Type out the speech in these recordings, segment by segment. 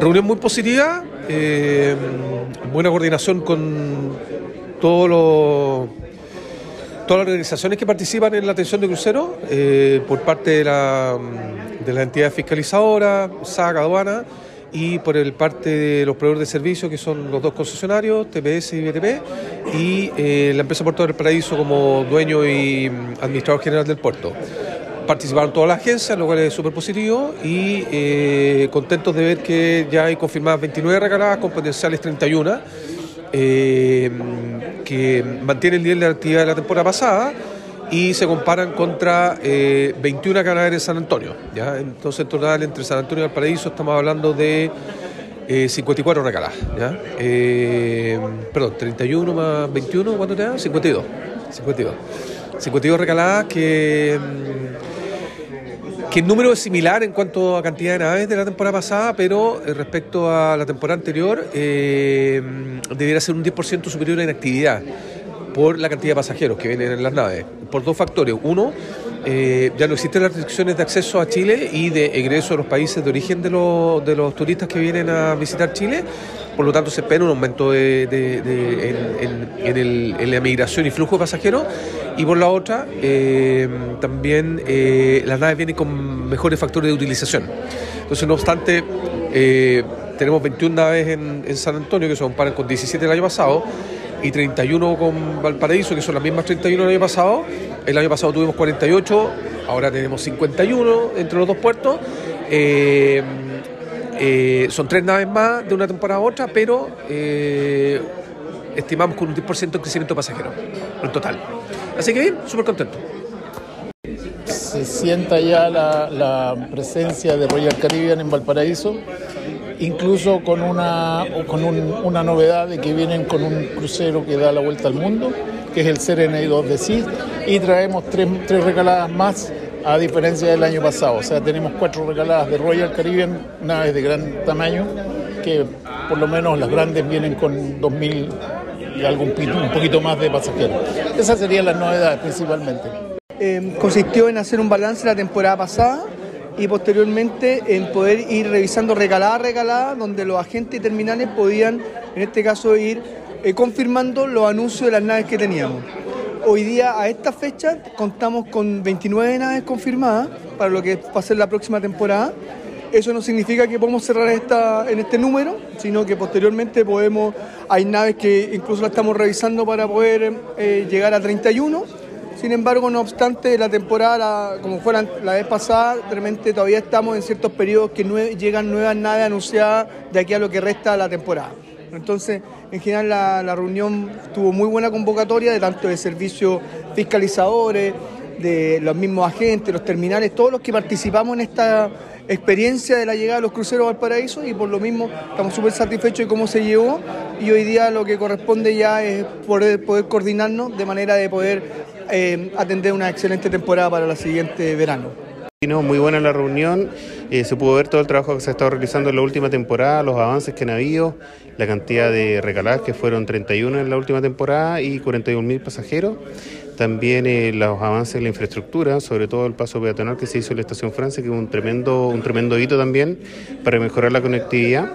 Reunión muy positiva, eh, buena coordinación con todos los todas las organizaciones que participan en la atención de cruceros eh, por parte de la, de la entidad fiscalizadora, SAC, aduana y por el parte de los proveedores de servicios que son los dos concesionarios, TPS y BTP, y eh, la empresa Puerto del Paraíso como dueño y administrador general del puerto participaron todas las agencias, lo cual es súper positivo y eh, contentos de ver que ya hay confirmadas 29 recaladas con potenciales 31, eh, que mantienen el nivel de actividad de la temporada pasada y se comparan contra 21 canales en San Antonio. ¿ya? Entonces, en total, entre San Antonio y Valparaíso estamos hablando de 54 recaladas. ¿ya? perdón, 31 más 21, ¿cuánto te da? 52. 52. 52 recaladas que que el número es similar en cuanto a cantidad de naves de la temporada pasada, pero eh, respecto a la temporada anterior eh, debería ser un 10% superior en actividad por la cantidad de pasajeros que vienen en las naves, por dos factores. Uno, eh, ya no existen las restricciones de acceso a Chile y de egreso a los países de origen de los, de los turistas que vienen a visitar Chile. Por lo tanto se espera un aumento de, en, la migración y flujo de pasajeros. Y por la otra eh, también eh, las naves vienen con mejores factores de utilización. Entonces, no obstante, tenemos 21 naves en, San Antonio que se comparan con 17 el año pasado y 31 con Valparaíso, que son las mismas 31 del año pasado. El año pasado tuvimos 48, ahora tenemos 51 entre los dos puertos. Eh, son tres naves más de una temporada a otra, pero eh, estimamos con un 10% de crecimiento de pasajeros en total. Así que bien, súper contento. Se sienta ya la, presencia de Royal Caribbean en Valparaíso, incluso con una, con una novedad de que vienen con un crucero que da la vuelta al mundo, que es el Serenade 2 de CID, y traemos tres, tres regaladas más a diferencia del año pasado. O sea, tenemos cuatro regaladas de Royal Caribbean, naves de gran tamaño, que por lo menos las grandes vienen con 2.000 y algo, un poquito más de pasajeros. Esas serían las novedades principalmente. Em, consistió en hacer un balance la temporada pasada y posteriormente en poder ir revisando regalada a regalada, donde los agentes terminales podían, en este caso, ir eh, confirmando los anuncios de las naves que teníamos. Hoy día, a esta fecha, contamos con 29 naves confirmadas para lo que va a ser la próxima temporada. Eso no significa que podemos cerrar esta, en este número, sino que posteriormente podemos, hay naves que incluso la estamos revisando para poder eh, llegar a 31. Sin embargo, no obstante, la temporada, como fue la, vez pasada, realmente todavía estamos en ciertos periodos que llegan nuevas naves anunciadas de aquí a lo que resta la temporada. Entonces, en general la, reunión tuvo muy buena convocatoria de tanto de servicios fiscalizadores, de los mismos agentes, los terminales, todos los que participamos en esta experiencia de la llegada de los cruceros al paraíso y por lo mismo estamos súper satisfechos de cómo se llevó y hoy día lo que corresponde ya es poder, poder coordinarnos de manera de poder eh, atender una excelente temporada para la siguiente verano. Muy buena la reunión, eh, se pudo ver todo el trabajo que se ha estado realizando en la última temporada, los avances que han habido, la cantidad de recaladas que fueron 31 en la última temporada y 41 mil pasajeros. También eh, los avances en la infraestructura, sobre todo el paso peatonal que se hizo en la estación Francia, que es un tremendo, un tremendo hito también para mejorar la conectividad.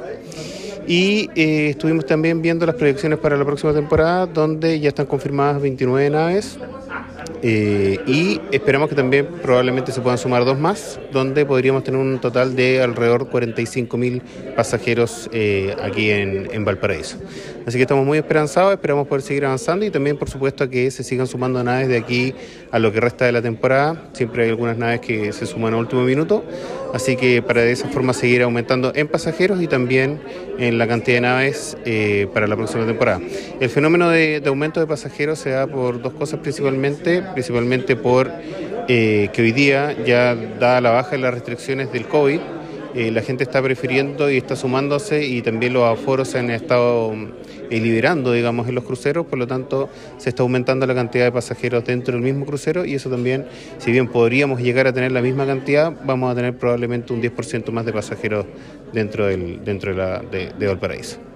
Y eh, estuvimos también viendo las proyecciones para la próxima temporada, donde ya están confirmadas 29 naves, eh, y esperamos que también probablemente se puedan sumar dos más, donde podríamos tener un total de alrededor 45 mil pasajeros eh, aquí en, en, Valparaíso. Así que estamos muy esperanzados, esperamos poder seguir avanzando y también, por supuesto, que se sigan sumando naves de aquí a lo que resta de la temporada. Siempre hay algunas naves que se suman a último minuto, así que para de esa forma seguir aumentando en pasajeros y también en la cantidad de naves eh, para la próxima temporada. El fenómeno de, de aumento de pasajeros se da por dos cosas principalmente principalmente por eh, que hoy día ya da la baja en las restricciones del COVID, eh, la gente está prefiriendo y está sumándose y también los aforos se han estado eh, liberando, digamos, en los cruceros, por lo tanto se está aumentando la cantidad de pasajeros dentro del mismo crucero y eso también, si bien podríamos llegar a tener la misma cantidad, vamos a tener probablemente un 10% más de pasajeros dentro, del, dentro de, la, de Valparaíso.